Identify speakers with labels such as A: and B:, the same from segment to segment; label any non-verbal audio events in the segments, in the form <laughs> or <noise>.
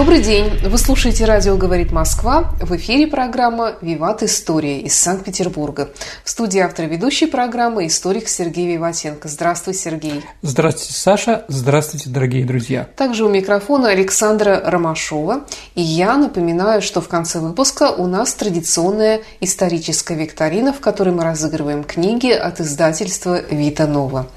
A: Добрый день! Вы слушаете «Радио говорит Москва». В эфире программа «Виват. История» из Санкт-Петербурга. В студии автор ведущей программы историк Сергей Виватенко. Здравствуй, Сергей!
B: Здравствуйте, Саша! Здравствуйте, дорогие друзья!
A: Также у микрофона Александра Ромашова. И я напоминаю, что в конце выпуска у нас традиционная историческая викторина, в которой мы разыгрываем книги от издательства «Вита Нова».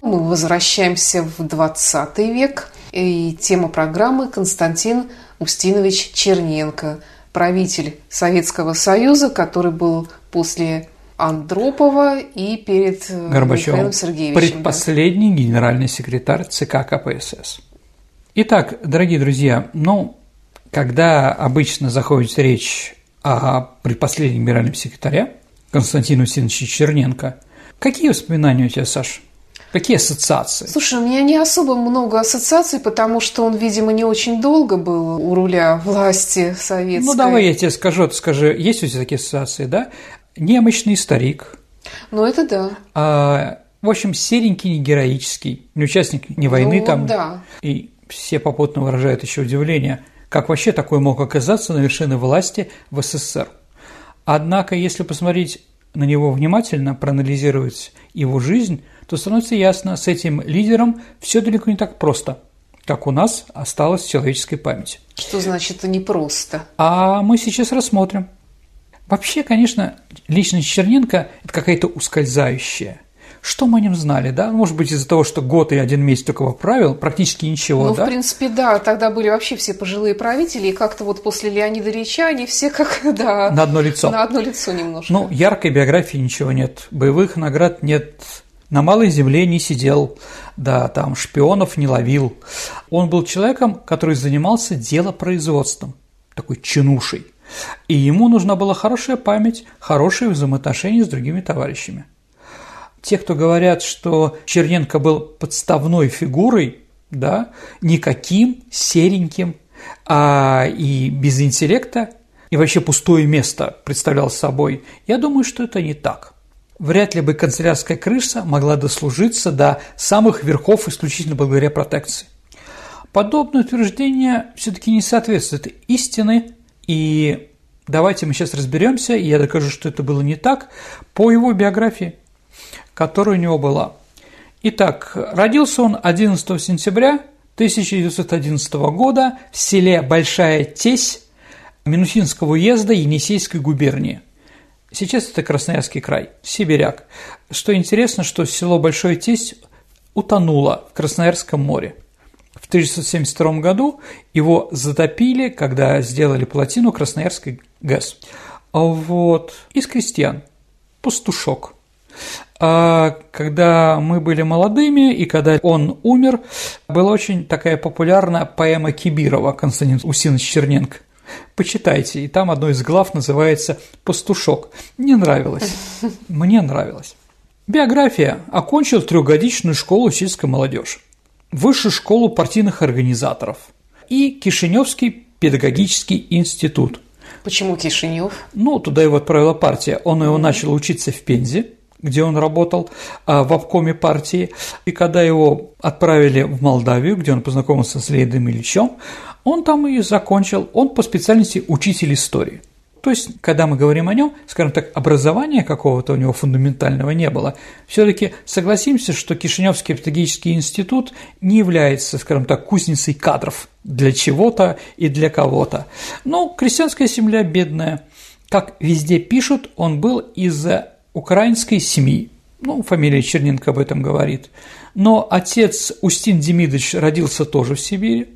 A: Мы возвращаемся в 20 век – и тема программы Константин Устинович Черненко, правитель Советского Союза, который был после Андропова и перед э,
B: Горбачевым
A: Михаилом Сергеевичем.
B: Предпоследний да. генеральный секретарь ЦК КПСС. Итак, дорогие друзья, ну, когда обычно заходит речь о предпоследнем генеральном секретаре Константину Устиновиче Черненко, какие воспоминания у тебя, Саша? Какие ассоциации?
A: Слушай, у меня не особо много ассоциаций, потому что он, видимо, не очень долго был у руля власти советской.
B: Ну, давай я тебе скажу, ты скажи, есть у тебя такие ассоциации, да? Немощный старик.
A: Ну, это да.
B: А, в общем, серенький, не героический, не участник ни войны
A: ну,
B: там.
A: да.
B: И все попутно выражают еще удивление, как вообще такой мог оказаться на вершине власти в СССР. Однако, если посмотреть на него внимательно, проанализировать его жизнь, то становится ясно, с этим лидером все далеко не так просто, как у нас осталось в человеческой памяти.
A: Что значит это непросто?
B: А мы сейчас рассмотрим. Вообще, конечно, личность Черненко – это какая-то ускользающая. Что мы о нем знали, да? Может быть, из-за того, что год и один месяц только его правил, практически ничего,
A: ну,
B: да?
A: в принципе, да. Тогда были вообще все пожилые правители, и как-то вот после Леонида Ильича они все как, <laughs> да…
B: На одно лицо.
A: На одно лицо немножко.
B: Ну, яркой биографии ничего нет. Боевых наград нет, на малой земле не сидел, да, там шпионов не ловил. Он был человеком, который занимался делопроизводством, такой чинушей. И ему нужна была хорошая память, хорошие взаимоотношения с другими товарищами. Те, кто говорят, что Черненко был подставной фигурой, да, никаким, сереньким, а и без интеллекта, и вообще пустое место представлял собой, я думаю, что это не так вряд ли бы канцелярская крыша могла дослужиться до самых верхов исключительно благодаря протекции. Подобное утверждение все-таки не соответствует истине, и давайте мы сейчас разберемся, и я докажу, что это было не так, по его биографии, которая у него была. Итак, родился он 11 сентября 1911 года в селе Большая Тесь Минусинского уезда Енисейской губернии – Сейчас это Красноярский край, Сибиряк. Что интересно, что село Большой Тесть утонуло в Красноярском море. В 1972 году его затопили, когда сделали плотину Красноярской ГЭС. Вот. Из крестьян. Пастушок. А когда мы были молодыми, и когда он умер, была очень такая популярная поэма Кибирова Константин Усинович Черненко. Почитайте, и там одно из глав называется «Пастушок». Не нравилось. Мне нравилось. Биография. Окончил трехгодичную школу сельской молодежи, высшую школу партийных организаторов и Кишиневский педагогический институт.
A: Почему Кишинев?
B: Ну, туда его отправила партия. Он его начал учиться в Пензе, где он работал а, в обкоме партии. И когда его отправили в Молдавию, где он познакомился с Леонидом Ильичем, он там и закончил, он по специальности учитель истории. То есть, когда мы говорим о нем, скажем так, образования какого-то у него фундаментального не было. Все-таки согласимся, что Кишиневский педагогический институт не является, скажем так, кузницей кадров для чего-то и для кого-то. Но крестьянская земля бедная. Как везде пишут, он был из украинской семьи. Ну, фамилия Черненко об этом говорит. Но отец Устин Демидович родился тоже в Сибири,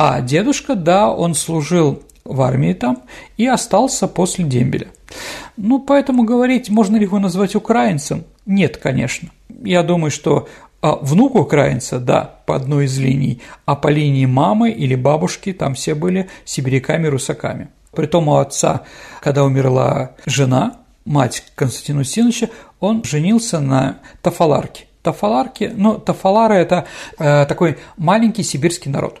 B: а дедушка, да, он служил в армии там и остался после дембеля. Ну, поэтому говорить, можно ли его назвать украинцем? Нет, конечно. Я думаю, что А внук украинца, да, по одной из линий, а по линии мамы или бабушки там все были сибиряками-русаками. Притом у отца, когда умерла жена, мать Константина Устиновича, он женился на Тафаларке. Тафаларки, ну, Тафалары – это э, такой маленький сибирский народ.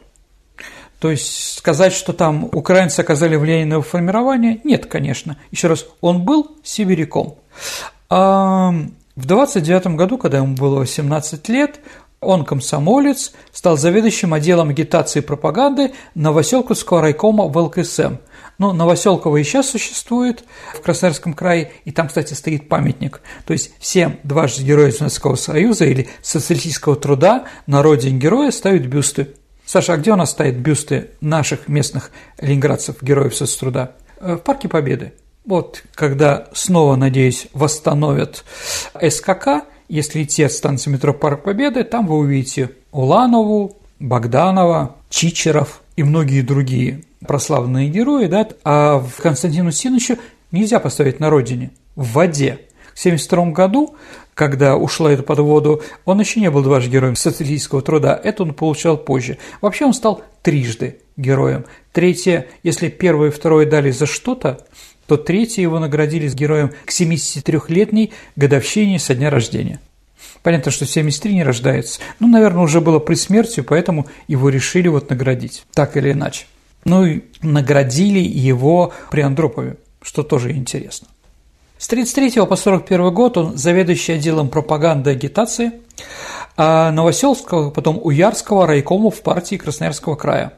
B: То есть сказать, что там украинцы оказали влияние на его формирование, нет, конечно. Еще раз, он был сибиряком. А в 29 году, когда ему было 18 лет, он комсомолец, стал заведующим отделом агитации и пропаганды Новоселковского райкома в ЛКСМ. Ну, Новоселково и сейчас существует в Красноярском крае, и там, кстати, стоит памятник. То есть всем дважды героям Советского Союза или социалистического труда на родине героя ставят бюсты. Саша, а где у нас стоят бюсты наших местных ленинградцев, героев соцтруда? Э, в Парке Победы. Вот, когда снова, надеюсь, восстановят СКК, если идти от станции метро Парк Победы, там вы увидите Уланову, Богданова, Чичеров и многие другие прославленные герои, да, а в Константину Синовичу нельзя поставить на родине, в воде. В 1972 году, когда ушла эта под воду, он еще не был дважды героем социалистического труда, это он получал позже. Вообще он стал трижды героем. Третье, если первое и второе дали за что-то, то третье его наградили с героем к 73-летней годовщине со дня рождения. Понятно, что 73 не рождается. Ну, наверное, уже было при смерти, поэтому его решили вот наградить, так или иначе. Ну и наградили его при Андропове, что тоже интересно. С 1933 по 1941 год он заведующий отделом пропаганды и агитации а Новоселского, потом Уярского райкома в партии Красноярского края.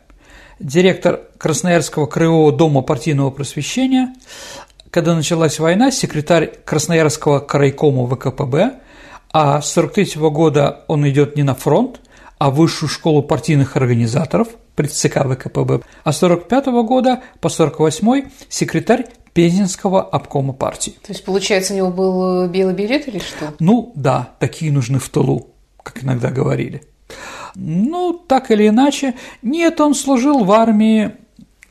B: Директор Красноярского краевого дома партийного просвещения. Когда началась война, секретарь Красноярского крайкома ВКПБ, а с 1943 года он идет не на фронт, а в высшую школу партийных организаторов – ЦК ВКПБ, а с 45 года по 48 секретарь Пензенского обкома партии.
A: То есть, получается, у него был э, белый билет или что?
B: Ну, да, такие нужны в тылу, как иногда говорили. Ну, так или иначе, нет, он служил в армии,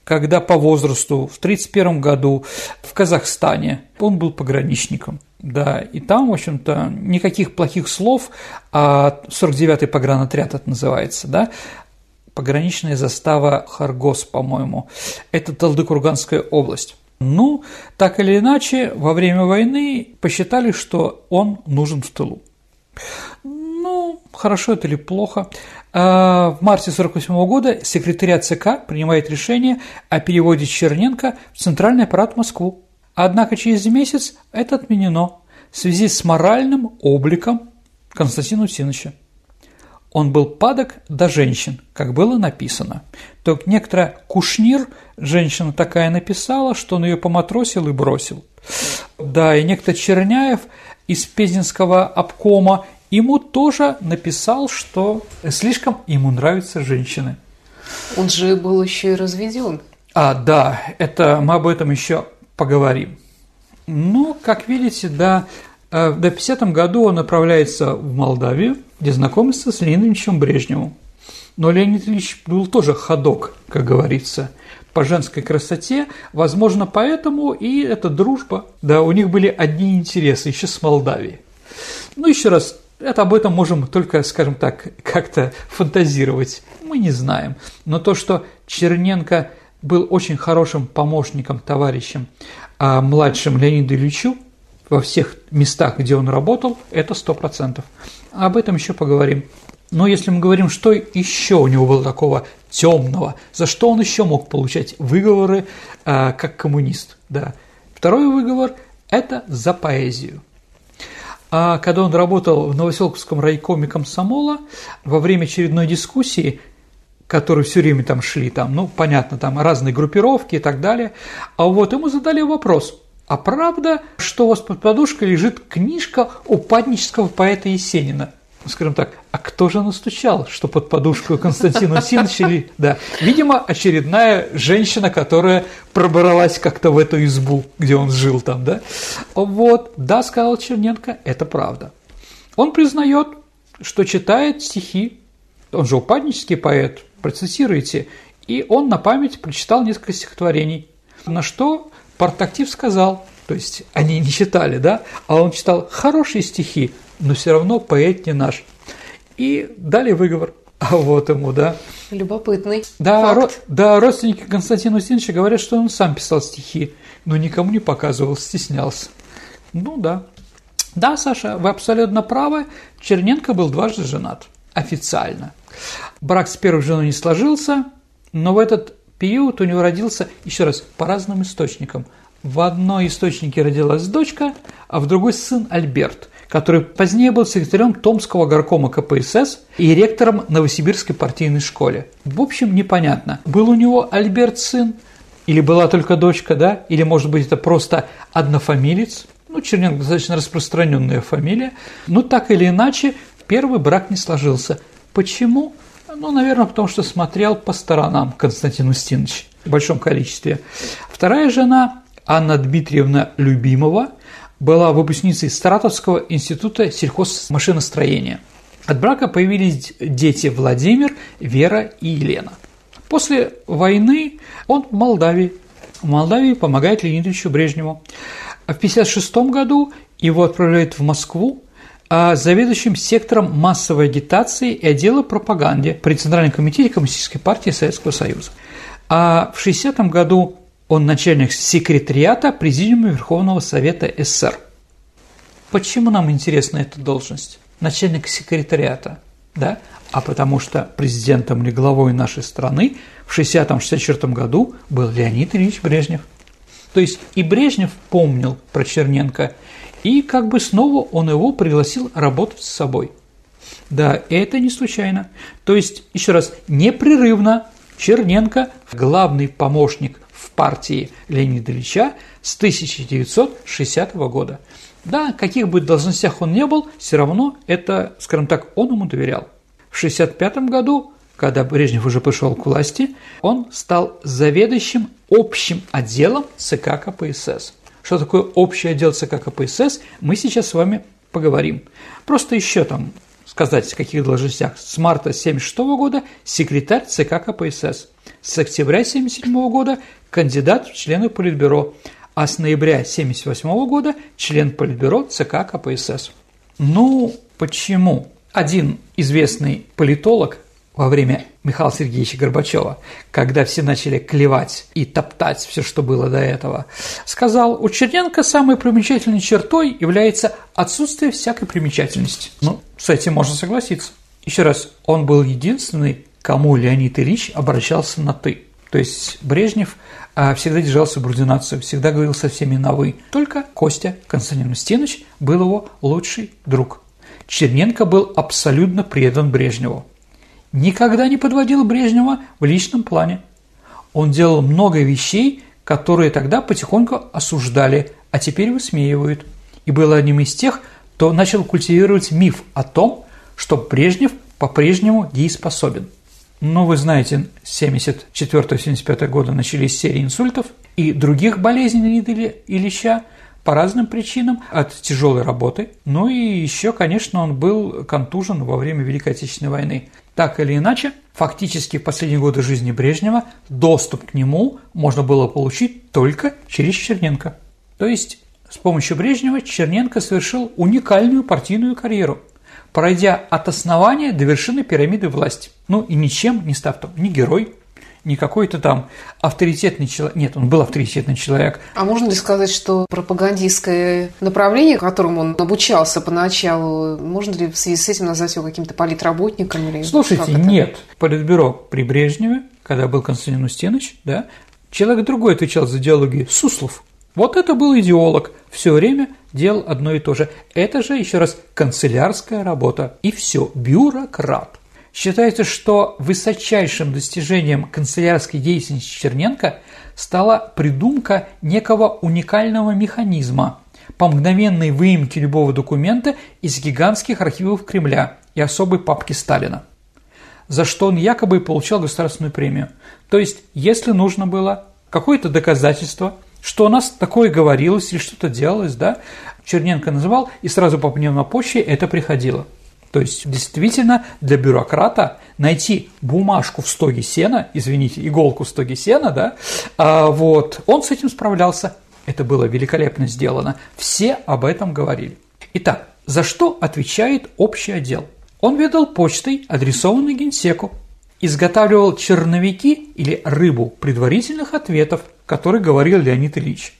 B: когда по возрасту, в 1931 году в Казахстане, он был пограничником. Да, и там, в общем-то, никаких плохих слов, а 49-й погранотряд это называется, да, пограничная застава Харгос, по-моему. Это Талдыкурганская область. Ну, так или иначе, во время войны посчитали, что он нужен в тылу. Ну, хорошо это или плохо. А, в марте 1948 года секретариат ЦК принимает решение о переводе Черненко в Центральный аппарат Москву. Однако через месяц это отменено в связи с моральным обликом Константина Усиновича. Он был падок до женщин, как было написано. То некоторая Кушнир, женщина такая написала, что он ее поматросил и бросил. Да, и некто Черняев из Пезнинского обкома ему тоже написал, что слишком ему нравятся женщины.
A: Он же был еще и разведен.
B: А, да, это мы об этом еще поговорим. Ну, как видите, да, э, в 50 году он направляется в Молдавию, где знакомится с Леонидом Ильичем Брежневым. Но Леонид Ильич был тоже ходок, как говорится, по женской красоте, возможно, поэтому и эта дружба, да, у них были одни интересы еще с Молдавией. Ну, еще раз, это об этом можем только, скажем так, как-то фантазировать, мы не знаем. Но то, что Черненко был очень хорошим помощником, товарищем, а младшим Леониду Ильичу во всех местах, где он работал, это сто процентов. Об этом еще поговорим. Но если мы говорим, что еще у него было такого темного, за что он еще мог получать выговоры э, как коммунист, да. Второй выговор – это за поэзию. А когда он работал в Новоселковском райкоме комсомола, во время очередной дискуссии, которые все время там шли, там, ну, понятно, там разные группировки и так далее, а вот ему задали вопрос – а правда, что у вас под подушкой лежит книжка упаднического поэта Есенина? Ну, скажем так, а кто же настучал, что под подушку Константина или... Да, видимо, очередная женщина, которая пробралась как-то в эту избу, где он жил там, да? Вот, да, сказал Черненко, это правда. Он признает, что читает стихи, он же упаднический поэт, процессируйте, и он на память прочитал несколько стихотворений, на что Партактив сказал, то есть они не читали, да, а он читал хорошие стихи, но все равно поэт не наш. и дали выговор. <laughs> А вот ему, да.
A: Любопытный
B: да,
A: факт.
B: Ро, да, родственники Константина Устиновича говорят, что он сам писал стихи, но никому не показывал, стеснялся. Ну да. Да, Саша, вы абсолютно правы. Черненко был дважды женат. Официально. Брак с первой женой не сложился, но в этот период у него родился, еще раз, по разным источникам. В одной источнике родилась дочка, а в другой сын Альберт – который позднее был секретарем Томского горкома КПСС и ректором Новосибирской партийной школы. В общем, непонятно, был у него Альберт сын, или была только дочка, да, или, может быть, это просто однофамилец, ну, Черненко достаточно распространенная фамилия, но так или иначе, первый брак не сложился. Почему? Ну, наверное, потому что смотрел по сторонам Константин Устинович в большом количестве. Вторая жена, Анна Дмитриевна Любимова, была выпускницей Саратовского института сельхозмашиностроения. От брака появились дети Владимир, Вера и Елена. После войны он в Молдавии. В Молдавии помогает Леониду Ильичу Брежневу. В 1956 году его отправляют в Москву а заведующим сектором массовой агитации и отдела пропаганды при Центральном комитете Коммунистической партии Советского Союза. А в 60 году он начальник секретариата Президиума Верховного Совета СССР. Почему нам интересна эта должность? Начальник секретариата, да? А потому что президентом или главой нашей страны в 60-64 году был Леонид Ильич Брежнев. То есть и Брежнев помнил про Черненко, и как бы снова он его пригласил работать с собой. Да, это не случайно. То есть, еще раз, непрерывно Черненко, главный помощник в партии Леонида Ильича с 1960 года. Да, каких бы должностях он не был, все равно это, скажем так, он ему доверял. В 1965 году, когда Брежнев уже пришел к власти, он стал заведующим общим отделом ЦК КПСС. Что такое общий отдел ЦК КПСС, мы сейчас с вами поговорим. Просто еще там сказать, в каких должностях. С марта 1976 года секретарь ЦК КПСС. С октября 1977 года кандидат в члены Политбюро, а с ноября 1978 года член Политбюро ЦК КПСС. Ну, почему? Один известный политолог во время Михаила Сергеевича Горбачева, когда все начали клевать и топтать все, что было до этого, сказал, у Черненко самой примечательной чертой является отсутствие всякой примечательности. Ну, с этим можно согласиться. Еще раз, он был единственный, кому Леонид Ильич обращался на «ты». То есть Брежнев а, всегда держал субординацию, всегда говорил со всеми на «вы». Только Костя Константин Устинович был его лучший друг. Черненко был абсолютно предан Брежневу. Никогда не подводил Брежнева в личном плане. Он делал много вещей, которые тогда потихоньку осуждали, а теперь высмеивают. И был одним из тех, кто начал культивировать миф о том, что Брежнев по-прежнему дееспособен – но вы знаете, с 74-75 года начались серии инсультов и других болезней Леонида Ильича по разным причинам, от тяжелой работы. Ну и еще, конечно, он был контужен во время Великой Отечественной войны. Так или иначе, фактически в последние годы жизни Брежнева доступ к нему можно было получить только через Черненко. То есть с помощью Брежнева Черненко совершил уникальную партийную карьеру – пройдя от основания до вершины пирамиды власти. Ну и ничем не став там ни герой, ни какой-то там авторитетный человек. Нет, он был авторитетный человек.
A: А можно ли сказать, что пропагандистское направление, которым он обучался поначалу, можно ли в связи с этим назвать его каким-то политработником? Или
B: Слушайте, нет. Политбюро при Брежневе, когда был Константин Устинович, да, человек другой отвечал за идеологию – Суслов. Вот это был идеолог, все время делал одно и то же. Это же, еще раз, канцелярская работа. И все, бюрократ. Считается, что высочайшим достижением канцелярской деятельности Черненко стала придумка некого уникального механизма по мгновенной выемке любого документа из гигантских архивов Кремля и особой папки Сталина, за что он якобы получал государственную премию. То есть, если нужно было какое-то доказательство – что у нас такое говорилось или что-то делалось, да, Черненко называл, и сразу по пневмопочте это приходило. То есть, действительно, для бюрократа найти бумажку в стоге сена, извините, иголку в стоге сена, да, а, вот, он с этим справлялся. Это было великолепно сделано. Все об этом говорили. Итак, за что отвечает общий отдел? Он ведал почтой, адресованной генсеку, изготавливал черновики или рыбу предварительных ответов, которые говорил Леонид Ильич.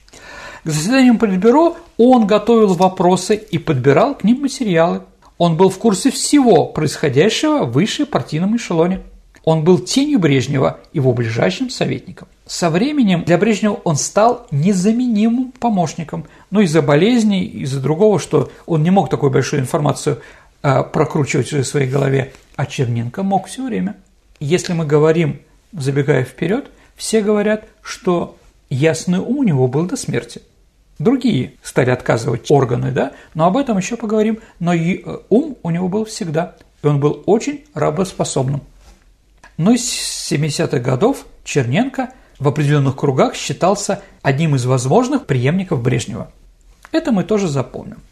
B: К заседаниям Политбюро он готовил вопросы и подбирал к ним материалы. Он был в курсе всего происходящего в высшей партийном эшелоне. Он был тенью Брежнева, его ближайшим советником. Со временем для Брежнева он стал незаменимым помощником, но из-за болезней, из-за другого, что он не мог такую большую информацию э, прокручивать в своей голове, а Черненко мог все время. Если мы говорим, забегая вперед, все говорят, что ясный ум у него был до смерти. Другие стали отказывать органы, да, но об этом еще поговорим. Но и э, ум у него был всегда, и он был очень работоспособным. Но с 70-х годов Черненко в определенных кругах считался одним из возможных преемников Брежнева. Это мы тоже запомним.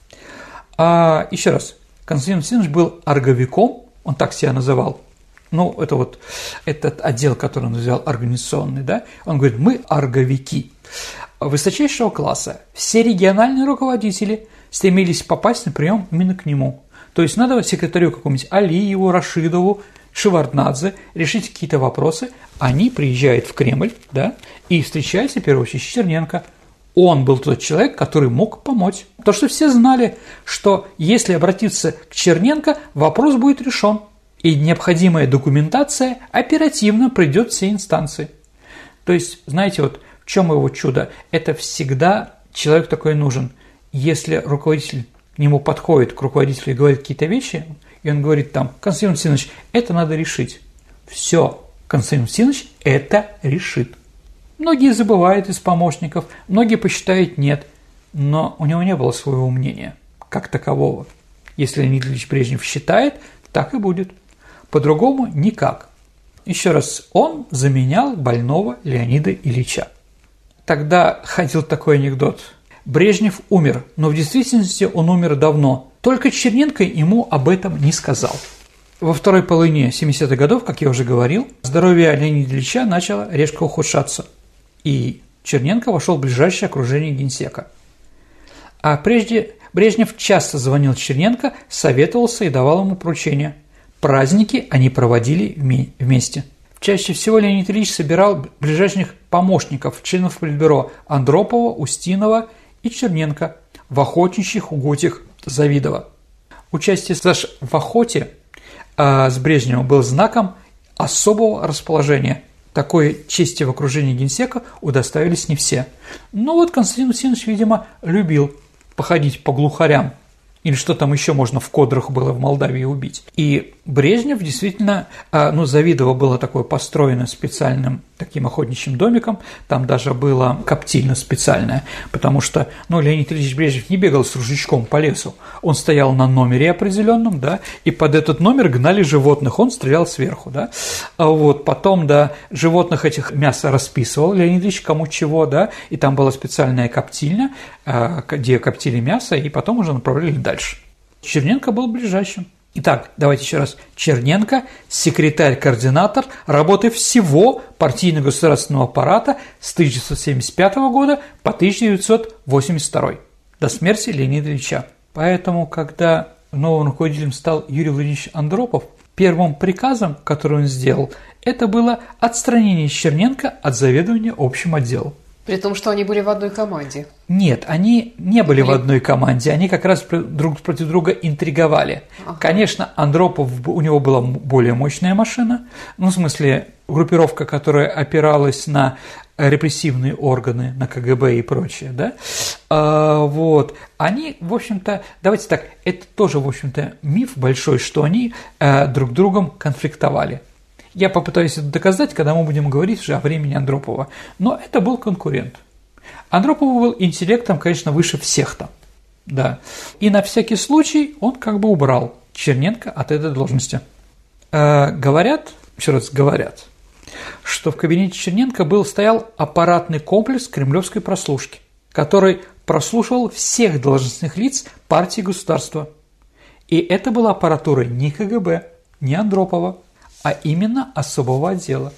B: А еще раз, Константин Васильевич был орговиком, он так себя называл, ну, это вот этот отдел, который он взял, организационный, да, он говорит, мы орговики высочайшего класса, все региональные руководители стремились попасть на прием именно к нему. То есть надо секретарю какому-нибудь Алиеву, Рашидову, Шеварднадзе решить какие-то вопросы, они приезжают в Кремль, да, и встречаются, в первую очередь, с Черненко. Он был тот человек, который мог помочь. То, что все знали, что если обратиться к Черненко, вопрос будет решен, и необходимая документация оперативно придет все инстанции. То есть, знаете, вот чем его чудо? Это всегда человек такой нужен. Если руководитель к нему подходит, к руководителю и говорит какие-то вещи, и он говорит там, Константин Васильевич, это надо решить. Все, Константин Васильевич это решит. Многие забывают из помощников, многие посчитают нет, но у него не было своего мнения, как такового. Если Леонид Ильич Брежнев считает, так и будет. По-другому никак. Еще раз, он заменял больного Леонида Ильича. Тогда ходил такой анекдот. Брежнев умер, но в действительности он умер давно. Только Черненко ему об этом не сказал. Во второй половине 70-х годов, как я уже говорил, здоровье Леонида Ильича начало резко ухудшаться. И Черненко вошел в ближайшее окружение генсека. А прежде Брежнев часто звонил Черненко, советовался и давал ему поручения. Праздники они проводили вместе – Чаще всего Леонид Ильич собирал ближайших помощников, членов Политбюро Андропова, Устинова и Черненко в охотничьих угодьях Завидова. Участие Саш в охоте а, с Брежневым был знаком особого расположения. Такой чести в окружении генсека удоставились не все. Но вот Константин Усинович, видимо, любил походить по глухарям – или что там еще можно в кодрах было в Молдавии убить. И Брежнев действительно, а, ну, Завидово было такое построено специальным таким охотничьим домиком, там даже было коптильно специальное, потому что, ну, Леонид Ильич Брежнев не бегал с ружьичком по лесу, он стоял на номере определенном, да, и под этот номер гнали животных, он стрелял сверху, да, а вот, потом, да, животных этих мясо расписывал Леонид Ильич кому чего, да, и там была специальная коптильня, а, где коптили мясо, и потом уже направляли дальше. Черненко был ближайшим. Итак, давайте еще раз. Черненко – секретарь-координатор работы всего партийно-государственного аппарата с 1975 года по 1982 до смерти Леонида Ильича. Поэтому, когда новым руководителем стал Юрий Владимирович Андропов, первым приказом, который он сделал, это было отстранение Черненко от заведования общим отделом.
A: При том, что они были в одной команде.
B: Нет, они не были Или... в одной команде, они как раз друг против друга интриговали. Ага. Конечно, Андропов, у него была более мощная машина, ну, в смысле, группировка, которая опиралась на репрессивные органы, на КГБ и прочее, да, а, вот, они, в общем-то, давайте так, это тоже, в общем-то, миф большой, что они а, друг другом конфликтовали. Я попытаюсь это доказать, когда мы будем говорить уже о времени Андропова. Но это был конкурент. Андропов был интеллектом, конечно, выше всех там. Да. И на всякий случай он как бы убрал Черненко от этой должности. Э, говорят, еще раз говорят, что в кабинете Черненко был, стоял аппаратный комплекс кремлевской прослушки, который прослушивал всех должностных лиц партии государства. И это была аппаратура не КГБ, не Андропова, а именно особого отдела.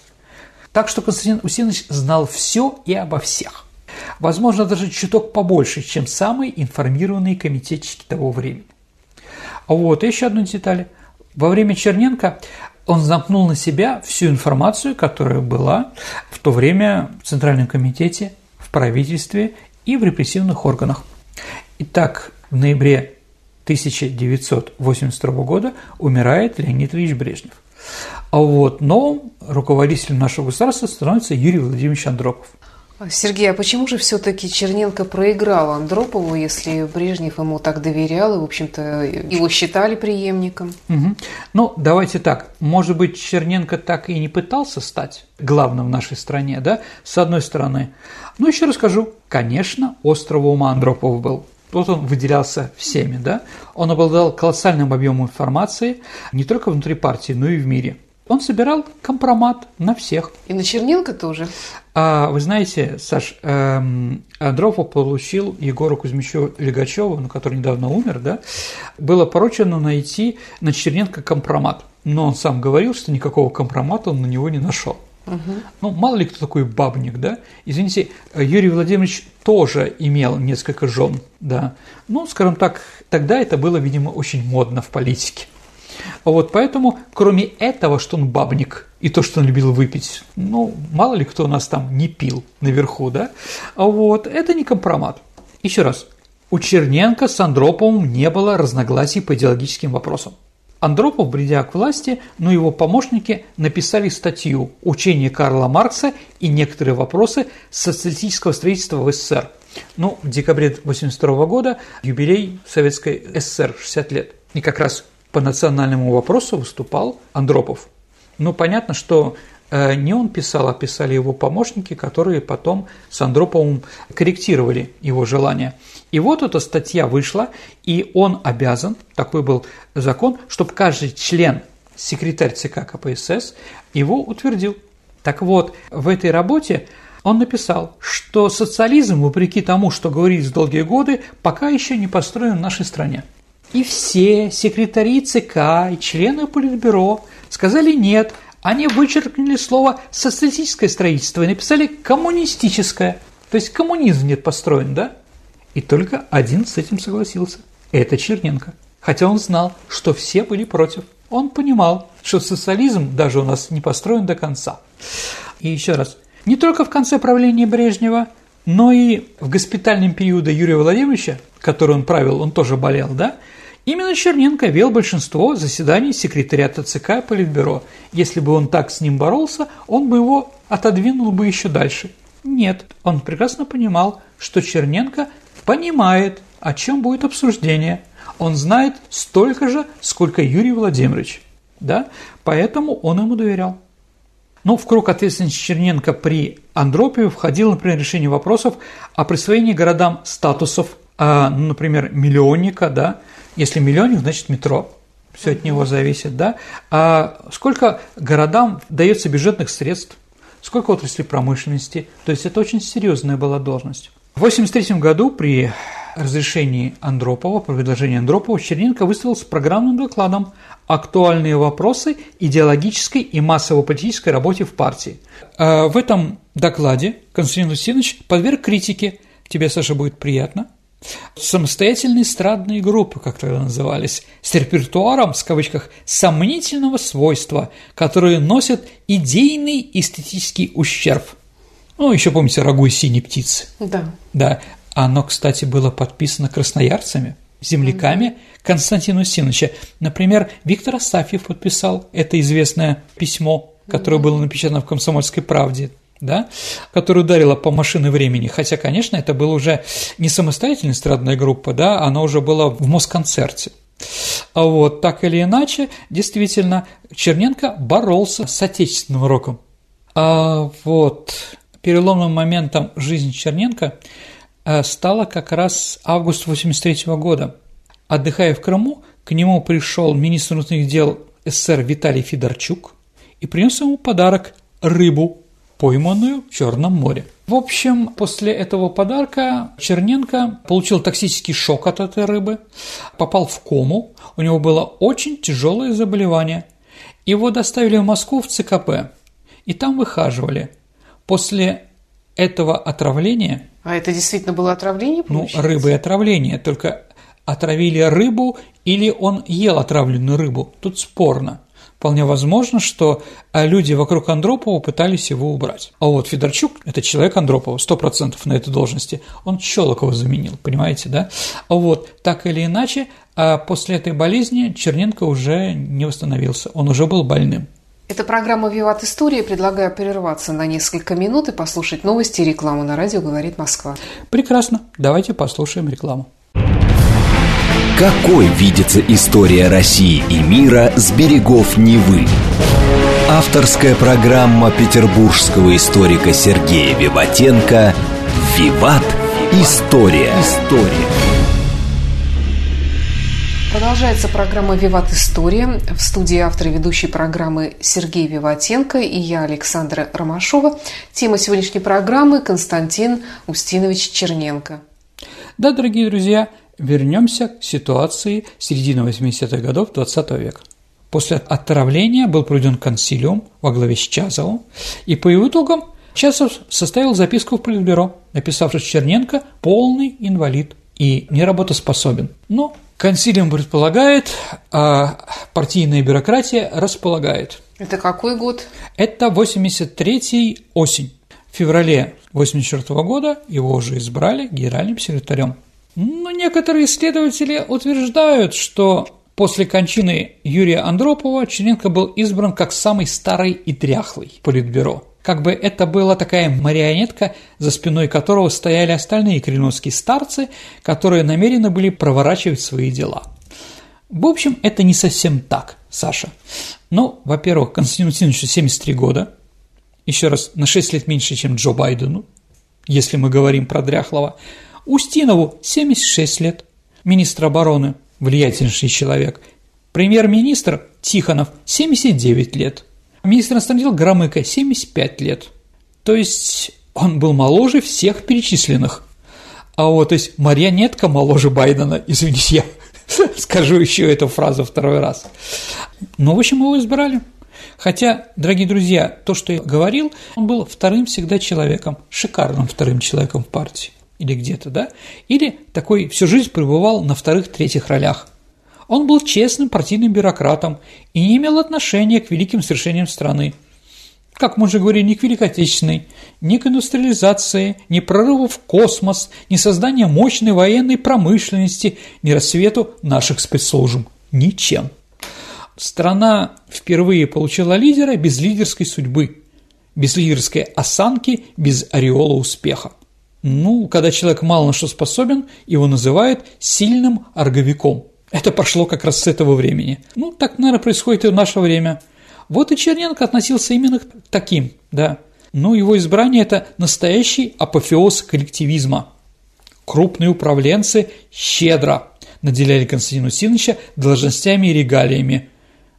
B: Так что Константин Усинович знал все и обо всех. Возможно, даже чуток побольше, чем самые информированные комитетчики того времени. Вот еще одну деталь. во время Черненко он замкнул на себя всю информацию, которая была в то время в Центральном комитете, в правительстве и в репрессивных органах. Итак, в ноябре 1982 года умирает Леонид Ильич Брежнев. А вот новым руководителем нашего государства становится Юрий Владимирович Андропов.
A: Сергей, а почему же все-таки Черненко проиграл Андропову, если Брежнев ему так доверял и, в общем-то, его считали преемником?
B: Угу. Ну, давайте так. Может быть, Черненко так и не пытался стать главным в нашей стране, да, с одной стороны. Ну, еще расскажу. Конечно, острого ума Андропов был. Вот он выделялся всеми, да? Он обладал колоссальным объемом информации не только внутри партии, но и в мире. Он собирал компромат на всех.
A: И на Черненко тоже?
B: А, вы знаете, Саш, эм, Андропов получил Егору Кузьмичу Легачеву, ну, который недавно умер, да, было поручено найти на Черненко компромат. Но он сам говорил, что никакого компромата он на него не нашел. Угу. Ну, мало ли кто такой бабник, да? Извините, Юрий Владимирович тоже имел несколько жен, да. Ну, скажем так, тогда это было, видимо, очень модно в политике. Вот поэтому, кроме этого, что он бабник и то, что он любил выпить, ну, мало ли кто у нас там не пил наверху, да, вот, это не компромат. Еще раз, у Черненко с Андроповым не было разногласий по идеологическим вопросам. Андропов, бредя к власти, но его помощники написали статью «Учение Карла Маркса и некоторые вопросы социалистического строительства в СССР». Ну, в декабре 1982 года юбилей Советской ССР, 60 лет. И как раз по национальному вопросу выступал Андропов. Ну, понятно, что э, не он писал, а писали его помощники, которые потом с Андроповым корректировали его желания. И вот эта статья вышла, и он обязан, такой был закон, чтобы каждый член, секретарь ЦК КПСС, его утвердил. Так вот, в этой работе он написал, что социализм, вопреки тому, что говорилось долгие годы, пока еще не построен в нашей стране. И все секретари ЦК и члены Политбюро сказали «нет», они вычеркнули слово «социалистическое строительство» и написали «коммунистическое». То есть коммунизм нет построен, да? И только один с этим согласился. Это Черненко. Хотя он знал, что все были против. Он понимал, что социализм даже у нас не построен до конца. И еще раз, не только в конце правления Брежнева, но и в госпитальном периоде Юрия Владимировича, который он правил, он тоже болел, да, Именно Черненко вел большинство заседаний секретариата ЦК Политбюро. Если бы он так с ним боролся, он бы его отодвинул бы еще дальше. Нет, он прекрасно понимал, что Черненко понимает, о чем будет обсуждение. Он знает столько же, сколько Юрий Владимирович. Да? Поэтому он ему доверял. Ну, в круг ответственности Черненко при Андропове входило, например, решение вопросов о присвоении городам статусов, а, ну, например, миллионника, да, если миллионник, значит метро. Все от него зависит, да. А сколько городам дается бюджетных средств, сколько отрасли промышленности. То есть это очень серьезная была должность. В 1983 году при разрешении Андропова, по предложению Андропова, Черненко выступил с программным докладом «Актуальные вопросы идеологической и массово-политической работе в партии». А в этом докладе Константин Лусинович подверг критике, тебе, Саша, будет приятно – самостоятельные эстрадные группы, как тогда назывались, с репертуаром, в кавычках, сомнительного свойства, которые носят идейный эстетический ущерб. Ну, еще помните «Рагу и синие птицы».
A: Да.
B: Да. Оно, кстати, было подписано красноярцами, земляками Константина Усиновича. Например, Виктор Асафьев подписал это известное письмо, которое было напечатано в «Комсомольской правде» да, которая ударила по машине времени, хотя, конечно, это была уже не самостоятельная эстрадная группа, да, она уже была в Москонцерте. А вот так или иначе, действительно, Черненко боролся с отечественным роком. А вот переломным моментом жизни Черненко э, стало как раз август 83 года. Отдыхая в Крыму, к нему пришел министр внутренних дел СССР Виталий Федорчук и принес ему подарок – рыбу пойманную в Черном море. В общем, после этого подарка Черненко получил токсический шок от этой рыбы, попал в кому, у него было очень тяжелое заболевание. Его доставили в Москву в ЦКП, и там выхаживали. После этого отравления...
A: А это действительно было отравление?
B: Ну, получается? Ну, рыбы отравление, только отравили рыбу или он ел отравленную рыбу. Тут спорно. Вполне возможно, что а, люди вокруг Андропова пытались его убрать. А вот Федорчук – это человек Андропова, процентов на этой должности. Он Щелокова заменил, понимаете, да? А вот, так или иначе, а после этой болезни Черненко уже не восстановился, он уже был больным.
A: Это программа «Виват История». Предлагаю прерваться на несколько минут и послушать новости и рекламу на радио «Говорит Москва».
B: Прекрасно. Давайте послушаем рекламу.
C: Какой видится история России и мира с берегов Невы? Авторская программа петербургского историка Сергея Виватенко «Виват. История». История.
A: Продолжается программа «Виват История». В студии автор и ведущей программы Сергей Виватенко и я, Александра Ромашова. Тема сегодняшней программы – Константин Устинович Черненко.
B: Да, дорогие друзья, вернемся к ситуации середины 80-х годов XX века. После отравления был проведен консилиум во главе с Чазовым, и по его итогам Часов составил записку в Политбюро, написав, что Черненко – полный инвалид и неработоспособен. Но консилиум предполагает, а партийная бюрократия располагает.
A: Это какой год?
B: Это 83-й осень. В феврале 84 года его уже избрали генеральным секретарем но некоторые исследователи утверждают, что после кончины Юрия Андропова Черненко был избран как самый старый и дряхлый политбюро. Как бы это была такая марионетка, за спиной которого стояли остальные кореновские старцы, которые намерены были проворачивать свои дела. В общем, это не совсем так, Саша. Ну, во-первых, Константину Тиновичу 73 года, еще раз, на 6 лет меньше, чем Джо Байдену, если мы говорим про дряхлого – Устинову 76 лет, министр обороны, влиятельнейший человек, премьер-министр Тихонов 79 лет, министр иностранных Громыко 75 лет. То есть он был моложе всех перечисленных. А вот, то есть марионетка моложе Байдена, <laughs> извините, я <laughs> скажу еще эту фразу второй раз. Ну, в общем, его избрали. Хотя, дорогие друзья, то, что я говорил, он был вторым всегда человеком, шикарным вторым человеком в партии или где-то, да, или такой всю жизнь пребывал на вторых-третьих ролях. Он был честным партийным бюрократом и не имел отношения к великим свершениям страны. Как мы уже говорили, ни к Великой Отечественной, ни к индустриализации, ни прорыву в космос, ни созданию мощной военной промышленности, ни рассвету наших спецслужб. Ничем. Страна впервые получила лидера без лидерской судьбы, без лидерской осанки, без ореола успеха. Ну, когда человек мало на что способен, его называют сильным орговиком. Это пошло как раз с этого времени. Ну, так, наверное, происходит и в наше время. Вот и Черненко относился именно к таким, да. Но его избрание – это настоящий апофеоз коллективизма. Крупные управленцы щедро наделяли Константина Синовича должностями и регалиями,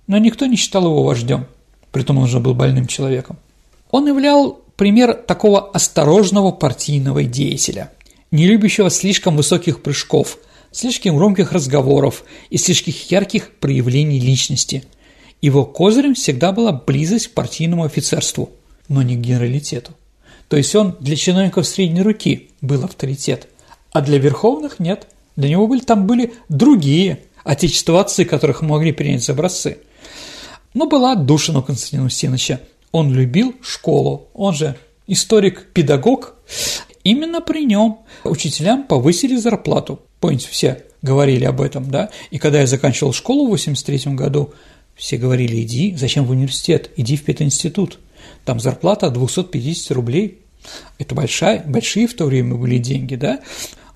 B: но никто не считал его вождем, притом он уже был больным человеком. Он являл пример такого осторожного партийного деятеля, не любящего слишком высоких прыжков, слишком громких разговоров и слишком ярких проявлений личности. Его козырем всегда была близость к партийному офицерству, но не к генералитету. То есть он для чиновников средней руки был авторитет, а для верховных нет. Для него были, там были другие отечествовцы, которых могли принять за образцы. Но была отдушина у Константина Устиновича – он любил школу, он же историк-педагог. Именно при нем учителям повысили зарплату. Помните, все говорили об этом, да? И когда я заканчивал школу в 83 году, все говорили, иди, зачем в университет, иди в пединститут. Там зарплата 250 рублей. Это большая, большие в то время были деньги, да?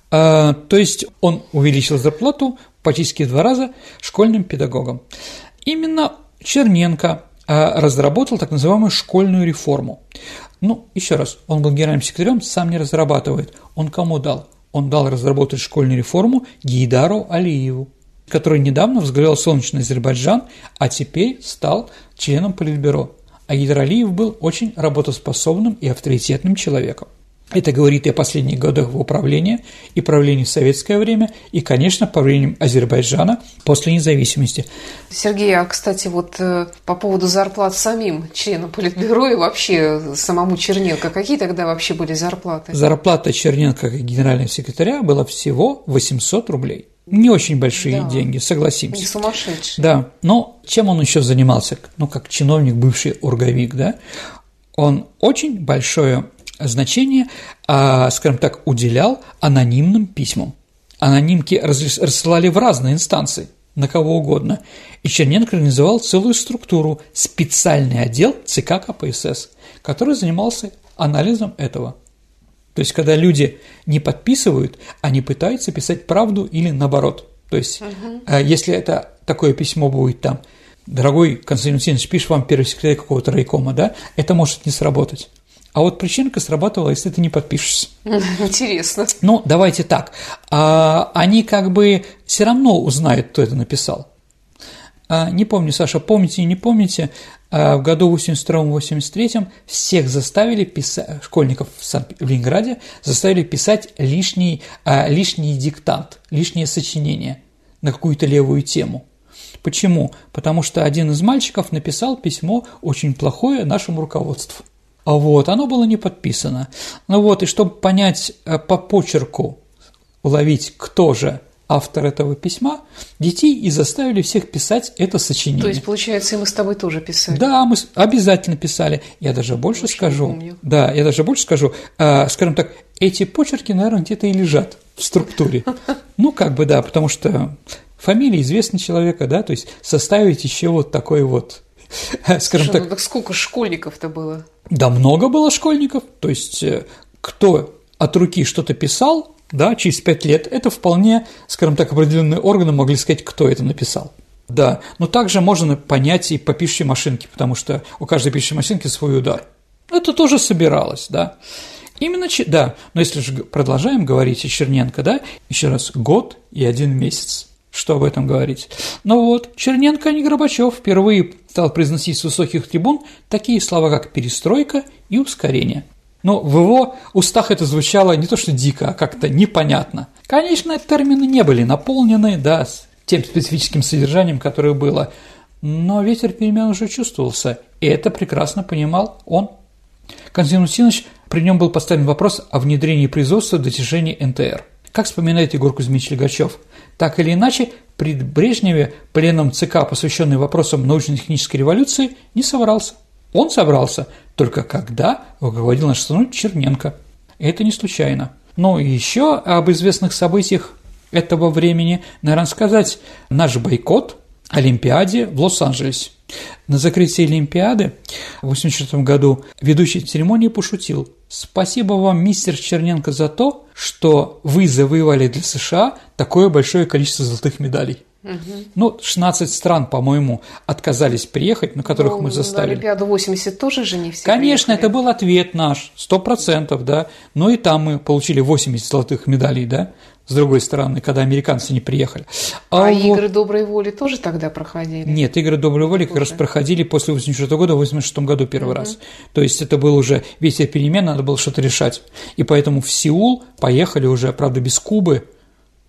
B: А, то есть он увеличил зарплату практически в два раза школьным педагогам. Именно Черненко разработал так называемую школьную реформу. Ну, еще раз, он был генеральным секретарем, сам не разрабатывает. Он кому дал? Он дал разработать школьную реформу Гейдару Алиеву, который недавно возглавлял солнечный Азербайджан, а теперь стал членом Политбюро. А Гейдар Алиев был очень работоспособным и авторитетным человеком. Это говорит и о последних годах в управлении, и правлении в советское время, и, конечно, правлением Азербайджана после независимости.
A: Сергей, а, кстати, вот э, по поводу зарплат самим членам Политбюро и вообще самому Черненко, какие тогда вообще были зарплаты?
B: Зарплата Черненко как генерального секретаря была всего 800 рублей. Не очень большие да. деньги, согласимся.
A: Не сумасшедшие.
B: Да, но чем он еще занимался? Ну, как чиновник, бывший орговик, да? Он очень большое значение, а, скажем так, уделял анонимным письмам. Анонимки рассылали в разные инстанции, на кого угодно. И Черненко организовал целую структуру, специальный отдел ЦК КПСС, который занимался анализом этого. То есть, когда люди не подписывают, они пытаются писать правду или наоборот. То есть, угу. если это такое письмо будет там, дорогой Константин Васильевич, пишет вам первый секретарь какого-то райкома, да, это может не сработать. А вот причинка сработала, если ты не подпишешься. <laughs>
A: Интересно.
B: Ну, давайте так. А, они как бы все равно узнают, кто это написал. А, не помню, Саша, помните и не помните, а, в году 82-83 всех заставили писать, школьников в, Сан- в Ленинграде заставили писать лишний, лишний диктант, лишнее сочинение на какую-то левую тему. Почему? Потому что один из мальчиков написал письмо очень плохое нашему руководству. А вот, оно было не подписано. Ну вот, и чтобы понять э, по почерку, уловить, кто же автор этого письма, детей и заставили всех писать это сочинение. То
A: есть, получается, и мы с тобой тоже писали?
B: Да, мы обязательно писали. Я даже больше Очень скажу. Помню. Да, я даже больше скажу. Э, скажем так, эти почерки, наверное, где-то и лежат в структуре. <laughs> Ну, как бы да, потому что фамилия известного человека, да, то есть составить еще вот такой вот <laughs>
A: скажем так. Ну так сколько школьников-то было?
B: Да, много было школьников. То есть, э, кто от руки что-то писал, да, через пять лет, это вполне, скажем так, определенные органы могли сказать, кто это написал. Да, но также можно понять и по пишущей машинке, потому что у каждой пишущей машинки свой удар. Это тоже собиралось, да. Именно, да, но если же продолжаем говорить о Черненко, да, еще раз, год и один месяц что об этом говорить. Но вот, Черненко, а не Горбачев, впервые стал произносить с высоких трибун такие слова, как «перестройка» и «ускорение». Но в его устах это звучало не то что дико, а как-то непонятно. Конечно, термины не были наполнены, да, с тем специфическим содержанием, которое было, но ветер перемен уже чувствовался, и это прекрасно понимал он. Константин при нем был поставлен вопрос о внедрении производства достижений НТР. Как вспоминает Егор Кузьмич Легачев – так или иначе, при Брежневе пленум ЦК, посвященный вопросам научно-технической революции, не собрался. Он собрался только когда руководил наш страной Черненко. Это не случайно. Ну и еще об известных событиях этого времени, наверное, сказать наш бойкот Олимпиаде в Лос-Анджелесе. На закрытии Олимпиады в 1984 году ведущий церемонии пошутил «Спасибо вам, мистер Черненко, за то, что вы завоевали для США такое большое количество золотых медалей». Угу. Ну, 16 стран, по-моему, отказались приехать, на которых ну, мы заставили. На
A: Олимпиаду 80 тоже же не все
B: Конечно,
A: приехали.
B: это был ответ наш, 100%, да. Но и там мы получили 80 золотых медалей, да с другой стороны, когда американцы не приехали.
A: А, а вот... игры доброй воли тоже тогда проходили?
B: Нет, игры доброй воли как раз проходили после 84 года, в 86 году первый угу. раз. То есть это был уже весь перемен, надо было что-то решать. И поэтому в Сеул поехали уже, правда, без Кубы,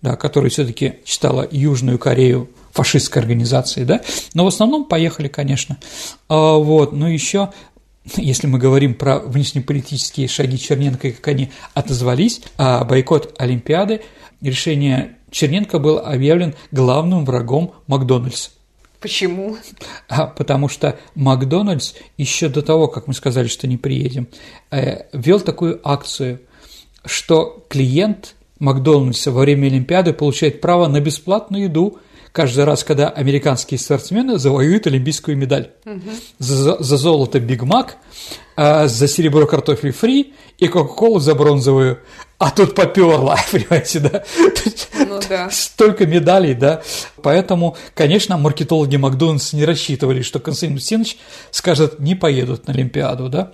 B: да, которая все-таки считала Южную Корею фашистской организацией, да, но в основном поехали, конечно. А, вот, но еще если мы говорим про внешнеполитические шаги Черненко, как они отозвались, а бойкот Олимпиады, решение Черненко был объявлен главным врагом Макдональдса.
A: Почему?
B: А, потому что Макдональдс еще до того, как мы сказали, что не приедем, э, вел такую акцию, что клиент Макдональдса во время Олимпиады получает право на бесплатную еду каждый раз, когда американские спортсмены завоюют олимпийскую медаль. Угу. За, за золото Биг Мак, а за серебро картофель фри и Кока-Колу за бронзовую. А тут поперло, <laughs> понимаете, да? Ну, <laughs> да. Столько медалей, да? Поэтому, конечно, маркетологи Макдональдс не рассчитывали, что Константин Устинович скажет, не поедут на Олимпиаду, да?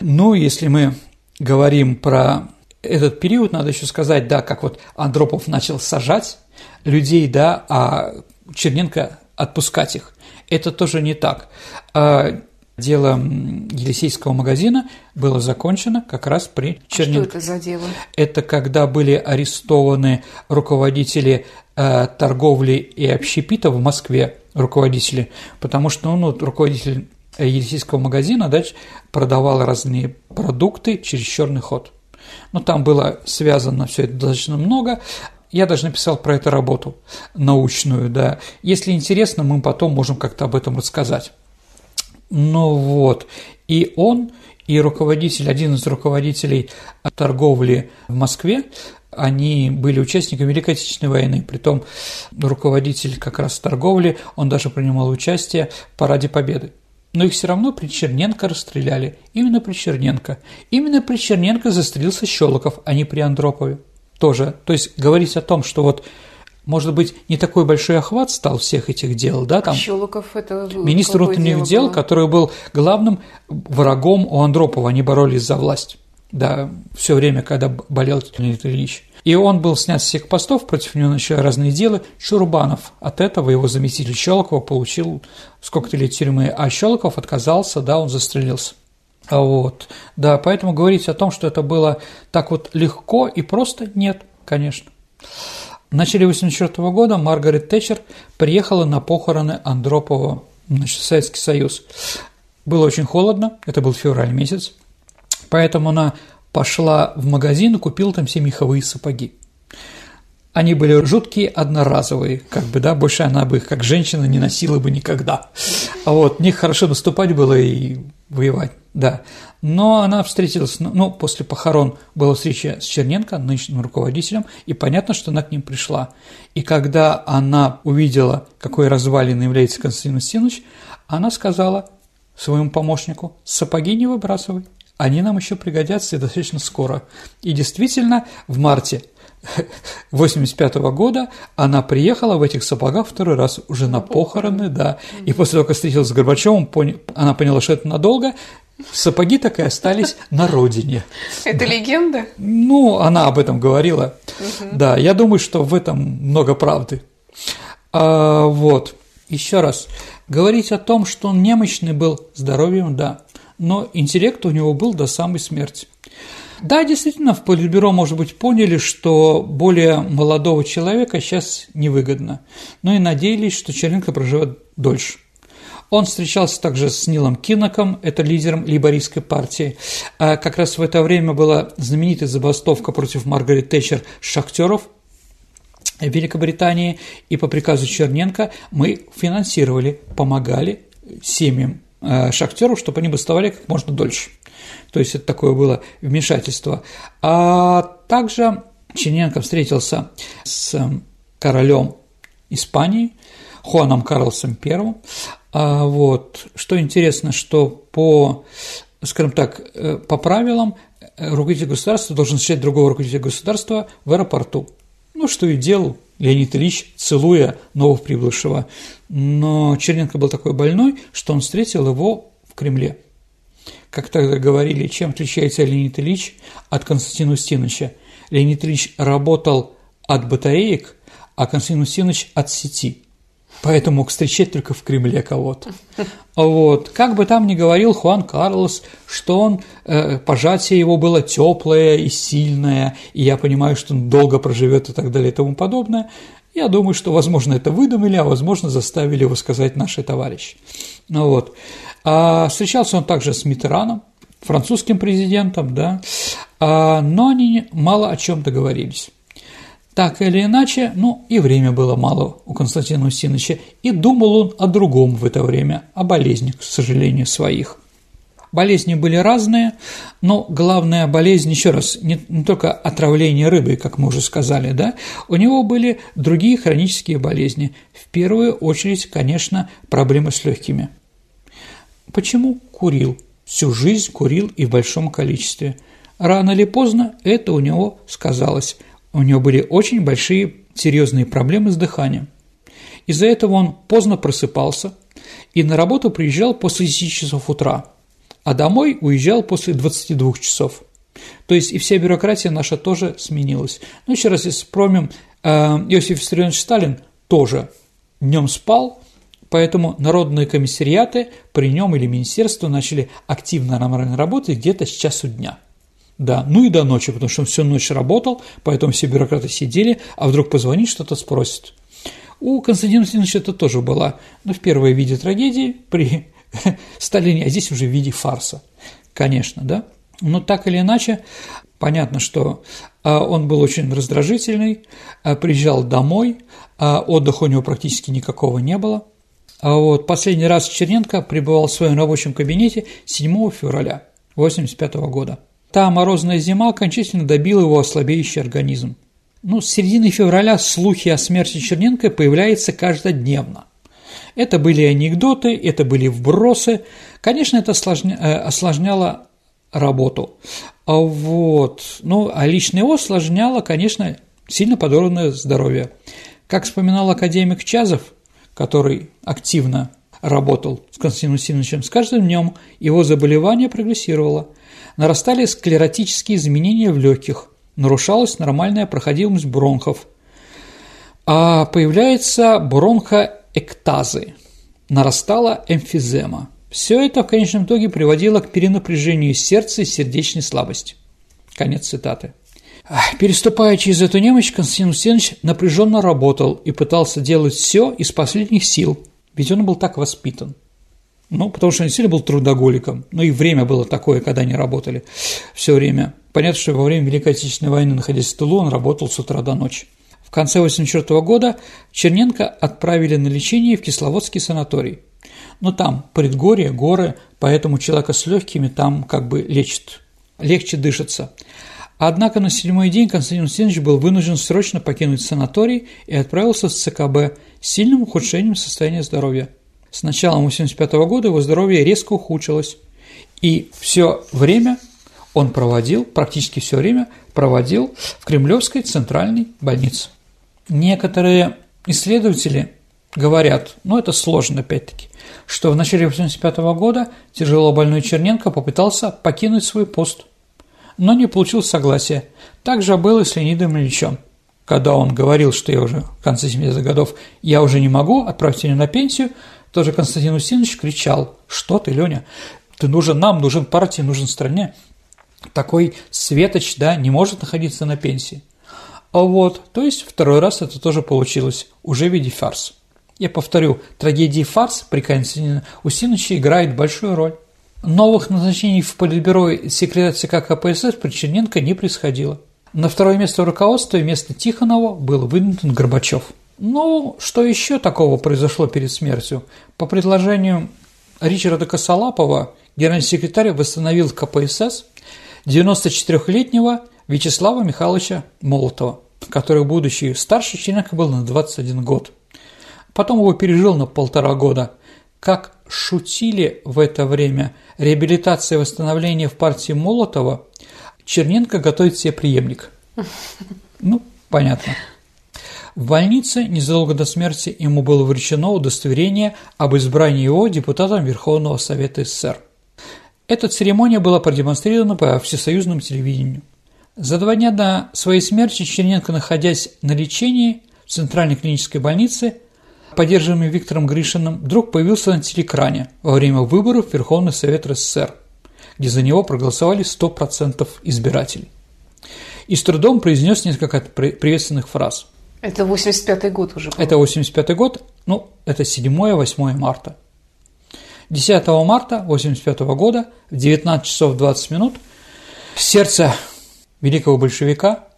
B: Ну, если мы говорим про этот период, надо еще сказать, да, как вот Андропов начал сажать людей, да, а Черненко отпускать их. Это тоже не так. Дело Елисейского магазина было закончено как раз при Черненко.
A: А что это за дело?
B: Это когда были арестованы руководители э, торговли и общепита в Москве, руководители, потому что ну, руководитель Елисейского магазина да, продавал разные продукты через черный ход. Но ну, там было связано все это достаточно много. Я даже написал про эту работу научную, да. Если интересно, мы потом можем как-то об этом рассказать. Ну вот, и он, и руководитель, один из руководителей торговли в Москве, они были участниками Великой Отечественной войны, притом руководитель как раз торговли, он даже принимал участие в Параде Победы. Но их все равно при Черненко расстреляли. Именно при Черненко. Именно при Черненко застрелился Щелоков, а не при Андропове. Тоже. То есть говорить о том, что вот может быть, не такой большой охват стал всех этих дел, да, там
A: Щелоков это
B: министр внутренних дел, было? который был главным врагом у Андропова, они боролись за власть, да, все время, когда болел Леонид Ильич. И он был снят с всех постов, против него начали разные дела. Чурбанов от этого, его заместитель Щелокова, получил сколько-то лет тюрьмы, а Щелоков отказался, да, он застрелился. А вот, да, поэтому говорить о том, что это было так вот легко и просто, нет, конечно. В начале 1984 года Маргарет Тэтчер приехала на похороны Андропова значит, в Советский Союз. Было очень холодно, это был февраль месяц, поэтому она пошла в магазин и купила там все меховые сапоги. Они были жуткие, одноразовые, как бы, да, больше она бы их, как женщина, не носила бы никогда. А вот, в них хорошо наступать было и воевать, да. Но она встретилась, ну, ну, после похорон была встреча с Черненко, нынешним руководителем, и понятно, что она к ним пришла. И когда она увидела, какой развалиной является Константин Устинович, она сказала своему помощнику, сапоги не выбрасывай, они нам еще пригодятся и достаточно скоро. И действительно, в марте 85 -го года она приехала в этих сапогах второй раз уже на похороны, да. И после того, как встретилась с Горбачевым, она поняла, что это надолго, сапоги так и остались на родине.
A: Это легенда?
B: Ну, она об этом говорила. Да, я думаю, что в этом много правды. А, вот, еще раз, говорить о том, что он немощный был здоровьем, да, но интеллект у него был до самой смерти. Да, действительно, в Политбюро, может быть, поняли, что более молодого человека сейчас невыгодно, но и надеялись, что Черненко проживет дольше. Он встречался также с Нилом Кинноком, это лидером лейбористской партии. А как раз в это время была знаменитая забастовка против Маргарет Тэтчер шахтеров Великобритании, и по приказу Черненко мы финансировали, помогали семьям шахтеров, чтобы они бастовали как можно дольше. То есть это такое было вмешательство. А также Черненко встретился с королем Испании, Хуаном Карлосом I. А вот, что интересно, что по, скажем так, э, по правилам э, руководитель государства должен встречать другого руководителя государства в аэропорту. Ну, что и делал Леонид Ильич, целуя новоприбывшего. Но Черненко был такой больной, что он встретил его в Кремле как тогда говорили, чем отличается Леонид Ильич от Константина Устиновича. Леонид Ильич работал от батареек, а Константин Устинович от сети. Поэтому мог встречать только в Кремле кого-то. Вот. Как бы там ни говорил Хуан Карлос, что он, э, пожатие его было теплое и сильное, и я понимаю, что он долго проживет и так далее и тому подобное, я думаю, что, возможно, это выдумали, а, возможно, заставили его сказать наши товарищи. Ну вот. А встречался он также с Митераном, французским президентом, да, а, но они мало о чем договорились. Так или иначе, ну и время было мало у Константина Устиновича, и думал он о другом в это время, о болезнях, к сожалению, своих. Болезни были разные, но главная болезнь, еще раз, не, не только отравление рыбой, как мы уже сказали, да, у него были другие хронические болезни. В первую очередь, конечно, проблемы с легкими – Почему курил? Всю жизнь курил и в большом количестве. Рано или поздно это у него сказалось. У него были очень большие серьезные проблемы с дыханием. Из-за этого он поздно просыпался и на работу приезжал после 10 часов утра, а домой уезжал после 22 часов. То есть и вся бюрократия наша тоже сменилась. Ну, еще раз, если вспомним, э, Иосиф Виссарионович Сталин тоже днем спал, Поэтому народные комиссариаты при нем или министерство начали активно работать где-то с часу дня. Да, ну и до ночи, потому что он всю ночь работал, поэтому все бюрократы сидели, а вдруг позвонить что-то спросит. У Константина Васильевича это тоже было, ну, в первой виде трагедии при <laughs> Сталине, а здесь уже в виде фарса, конечно, да. Но так или иначе, понятно, что а, он был очень раздражительный, а, приезжал домой, а отдыха у него практически никакого не было – вот последний раз Черненко пребывал в своем рабочем кабинете 7 февраля 1985 года. Та морозная зима окончательно добила его ослабеющий организм. Ну, с середины февраля слухи о смерти Черненко появляются каждодневно. Это были анекдоты, это были вбросы. Конечно, это. Э, осложняло работу. А вот, ну, а лично его осложняло, конечно, сильно подорванное здоровье. Как вспоминал академик Чазов, который активно работал с Константином Васильевичем, с каждым днем его заболевание прогрессировало. Нарастали склеротические изменения в легких, нарушалась нормальная проходимость бронхов, а появляются бронхоэктазы, нарастала эмфизема. Все это в конечном итоге приводило к перенапряжению сердца и сердечной слабости. Конец цитаты. Переступая через эту немощь, Константин Устинович напряженно работал и пытался делать все из последних сил, ведь он был так воспитан. Ну, потому что он действительно был трудоголиком. Ну и время было такое, когда они работали все время. Понятно, что во время Великой Отечественной войны, находясь в тылу, он работал с утра до ночи. В конце 1984 года Черненко отправили на лечение в Кисловодский санаторий. Но там предгорье, горы, поэтому человека с легкими там как бы лечат, легче дышится. Однако на седьмой день Константин Устинович был вынужден срочно покинуть санаторий и отправился в ЦКБ с сильным ухудшением состояния здоровья. С началом 1985 года его здоровье резко ухудшилось, и все время он проводил, практически все время проводил в Кремлевской центральной больнице. Некоторые исследователи говорят, ну это сложно опять-таки, что в начале 1985 года тяжело больной Черненко попытался покинуть свой пост – но не получил согласия. Так же было и с Леонидом Ильичем. Когда он говорил, что я уже в конце 70-х годов, я уже не могу отправить меня на пенсию, тоже Константин Устинович кричал, что ты, Леня, ты нужен нам, нужен партии, нужен стране. Такой светоч, да, не может находиться на пенсии. А вот, то есть второй раз это тоже получилось, уже в виде фарс. Я повторю, трагедии фарс при Константине Устиновиче играет большую роль. Новых назначений в Политбюро секретаря ЦК КПСС при Черненко не происходило. На второе место в руководстве вместо Тихонова был выдвинут Горбачев. Ну, что еще такого произошло перед смертью? По предложению Ричарда Косолапова генеральный секретарь восстановил КПСС 94-летнего Вячеслава Михайловича Молотова, который, будучи старше Черненко, был на 21 год. Потом его пережил на полтора года. Как шутили в это время реабилитация и восстановление в партии Молотова, Черненко готовит себе преемник. Ну, понятно. В больнице незадолго до смерти ему было вручено удостоверение об избрании его депутатом Верховного Совета СССр. Эта церемония была продемонстрирована по всесоюзному телевидению. За два дня до своей смерти Черненко, находясь на лечении в Центральной клинической больнице, поддерживаемый Виктором Гришиным, вдруг появился на телеэкране во время выборов в Верховный Совет РСФСР, где за него проголосовали 100% избирателей. И с трудом произнес несколько приветственных фраз.
A: Это 85-й год уже был.
B: Это 85-й год, ну, это 7-8 марта. 10 марта 85 года в 19 часов 20 минут сердце великого большевика,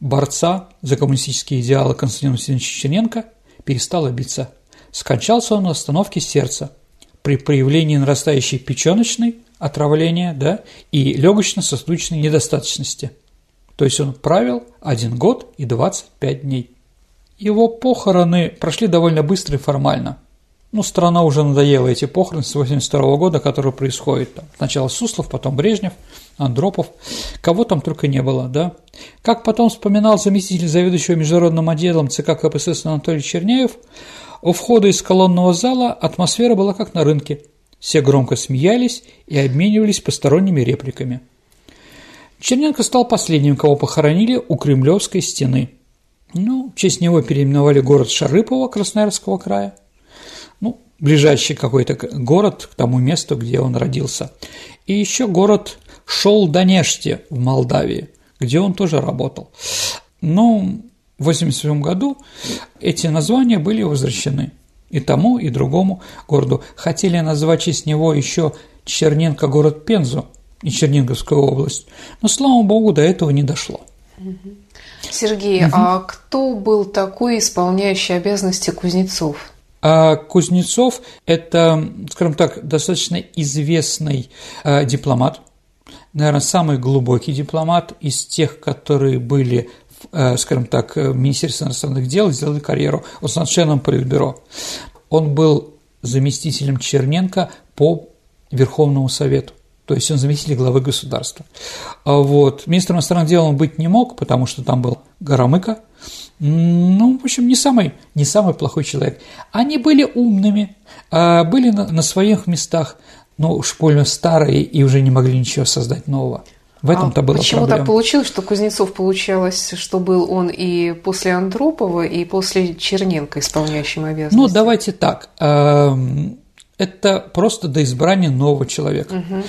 B: борца за коммунистические идеалы Константина Васильевича Черненко – перестало биться. Скончался он на остановке сердца при проявлении нарастающей печеночной отравления да, и легочно-сосудочной недостаточности. То есть он правил один год и 25 дней. Его похороны прошли довольно быстро и формально. Ну, страна уже надоела эти похороны с 82 года, которые происходят. Там, сначала Суслов, потом Брежнев, Андропов. Кого там только не было, да? Как потом вспоминал заместитель заведующего международным отделом ЦК КПСС Анатолий Черняев, у входа из колонного зала атмосфера была как на рынке. Все громко смеялись и обменивались посторонними репликами. Черненко стал последним, кого похоронили у Кремлевской стены. Ну, в честь него переименовали город Шарыпово Красноярского края. Ну, ближайший какой-то город к тому месту, где он родился. И еще город Шолданеште в Молдавии, где он тоже работал. Но в 1987 году эти названия были возвращены и тому, и другому городу. Хотели назвать в честь него еще Черненко город Пензу и Черниговскую область, но, слава богу, до этого не дошло.
A: Сергей, угу. а кто был такой исполняющий обязанности Кузнецов?
B: А Кузнецов – это, скажем так, достаточно известный э, дипломат, наверное, самый глубокий дипломат из тех, которые были, э, скажем так, в Министерстве иностранных дел, сделали карьеру. Он с членом Политбюро. Он был заместителем Черненко по Верховному Совету то есть он заместитель главы государства. А вот. Министром иностранных дел он быть не мог, потому что там был Горомыка. Ну, в общем, не самый, не самый плохой человек. Они были умными, а были на, на своих местах, но уж больно старые и уже не могли ничего создать нового. В этом-то а было
A: почему
B: проблема.
A: так получилось, что Кузнецов получалось, что был он и после Андропова, и после Черненко исполняющим обязанности?
B: Ну, давайте так. Эм, это просто до избрания нового человека. Угу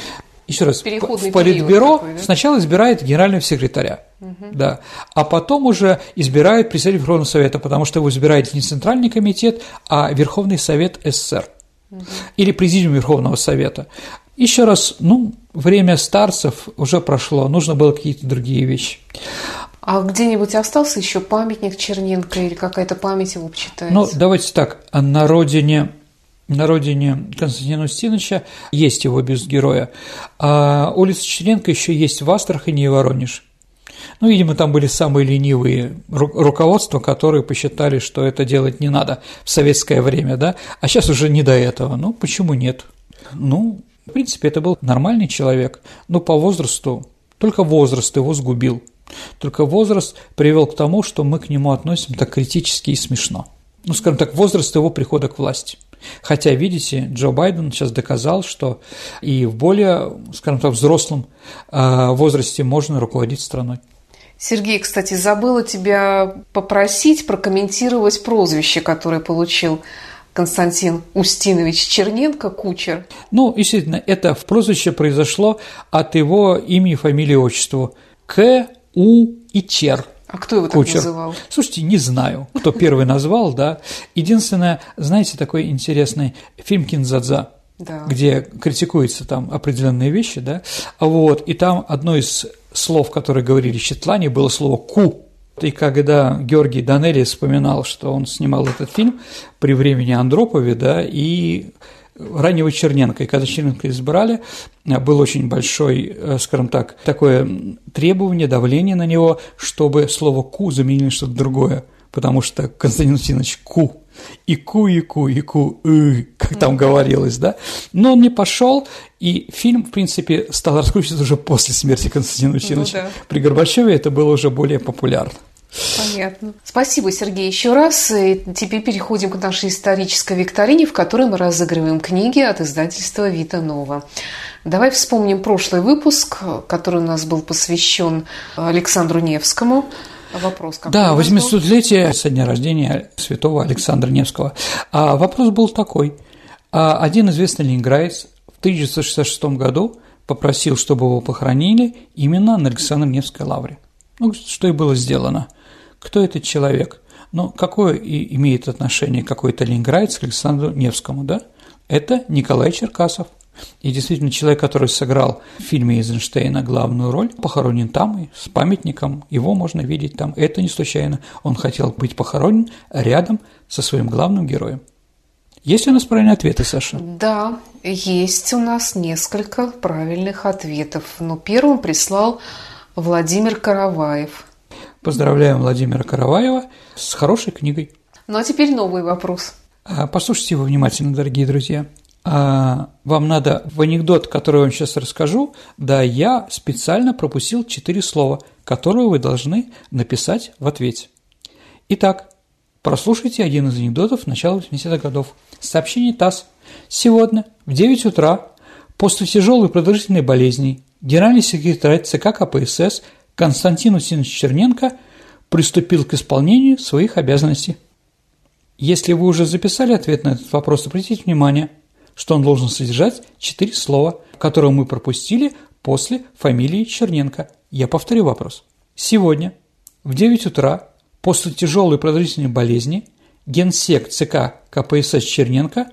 B: еще раз, в Политбюро такой, да? сначала избирает генерального секретаря, угу. да, а потом уже избирает председателя Верховного Совета, потому что его избирает не Центральный комитет, а Верховный Совет СССР угу. или Президиум Верховного Совета. Еще раз, ну, время старцев уже прошло, нужно было какие-то другие вещи.
A: А где-нибудь остался еще памятник Черненко или какая-то память его почитается?
B: Ну, давайте так, на родине на родине Константина Устиновича есть его бюст героя, а улица Черенко еще есть в Астрахани и Воронеж. Ну, видимо, там были самые ленивые руководства, которые посчитали, что это делать не надо в советское время, да, а сейчас уже не до этого. Ну, почему нет? Ну, в принципе, это был нормальный человек, но по возрасту, только возраст его сгубил. Только возраст привел к тому, что мы к нему относим так критически и смешно. Ну, скажем так, возраст его прихода к власти – Хотя, видите, Джо Байден сейчас доказал, что и в более, скажем так, взрослом а, возрасте можно руководить страной.
A: Сергей, кстати, забыла тебя попросить прокомментировать прозвище, которое получил Константин Устинович Черненко, кучер.
B: Ну, естественно, это в прозвище произошло от его имени, фамилии, отчества. К, У и Чер –
A: а кто его так Кучер. называл?
B: Слушайте, не знаю, кто первый назвал, да. Единственное, знаете, такой интересный фильм «Кинзадза», да. где критикуются там определенные вещи, да, вот, и там одно из слов, которые говорили Щетлане, было слово «ку», и когда Георгий Данелли вспоминал, что он снимал этот фильм при времени Андропове, да, и раннего Черненко. И когда Черненко избрали, был очень большой, э, скажем так, такое требование, давление на него, чтобы слово «ку» заменили что-то другое, потому что Константин Устинович «ку», и ку, и ку, и ку, и, как там говорилось, да. Но он не пошел, и фильм, в принципе, стал раскручиваться уже после смерти Константина Устиновича. Ну, да. При Горбачеве это было уже более популярно.
A: Понятно. Спасибо, Сергей, еще раз. И теперь переходим к нашей исторической викторине, в которой мы разыгрываем книги от издательства Вита Нова. Давай вспомним прошлый выпуск, который у нас был посвящен Александру Невскому. Вопрос какой
B: Да, 800-летие со дня рождения святого Александра Невского. А вопрос был такой. А один известный ленинградец в 1966 году попросил, чтобы его похоронили именно на Александр Невской лавре. Ну, что и было сделано – кто этот человек? Ну, какое имеет отношение какой-то ленинградец к Александру Невскому, да? Это Николай Черкасов. И действительно, человек, который сыграл в фильме Эйзенштейна главную роль, похоронен там, и с памятником, его можно видеть там. Это не случайно. Он хотел быть похоронен рядом со своим главным героем. Есть у нас правильные ответы, Саша?
A: Да, есть у нас несколько правильных ответов. Но первым прислал Владимир Караваев –
B: Поздравляем Владимира Караваева с хорошей книгой.
A: Ну а теперь новый вопрос.
B: А, послушайте его внимательно, дорогие друзья. А, вам надо в анекдот, который я вам сейчас расскажу, да, я специально пропустил четыре слова, которые вы должны написать в ответе. Итак, прослушайте один из анекдотов начала 80-х годов. Сообщение ТАСС. Сегодня в 9 утра после тяжелой продолжительной болезни генеральный секретарь ЦК КПСС Константин Усинович Черненко приступил к исполнению своих обязанностей. Если вы уже записали ответ на этот вопрос, обратите внимание, что он должен содержать четыре слова, которые мы пропустили после фамилии Черненко. Я повторю вопрос. Сегодня в 9 утра после тяжелой продолжительной болезни генсек ЦК КПСС Черненко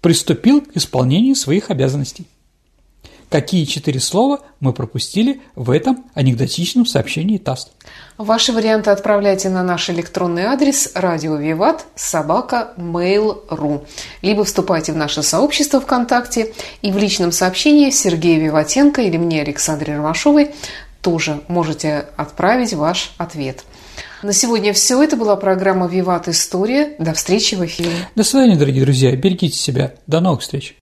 B: приступил к исполнению своих обязанностей. Какие четыре слова мы пропустили в этом анекдотичном сообщении ТАСС?
A: Ваши варианты отправляйте на наш электронный адрес радио Виват собака mail.ru либо вступайте в наше сообщество ВКонтакте и в личном сообщении Сергея Виватенко или мне Александре Ромашовой тоже можете отправить ваш ответ. На сегодня все. Это была программа «Виват История». До встречи в эфире.
B: До свидания, дорогие друзья. Берегите себя. До новых встреч.